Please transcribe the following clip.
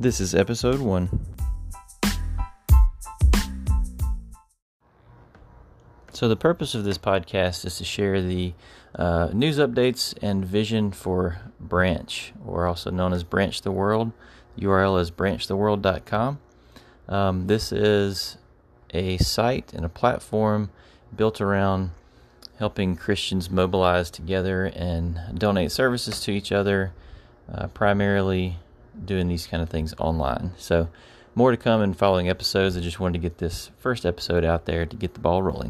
This is episode one. So, the purpose of this podcast is to share the uh, news updates and vision for Branch, or also known as Branch the World. URL is branchtheworld.com. Um, this is a site and a platform built around helping Christians mobilize together and donate services to each other, uh, primarily doing these kind of things online. So, more to come in following episodes. I just wanted to get this first episode out there to get the ball rolling.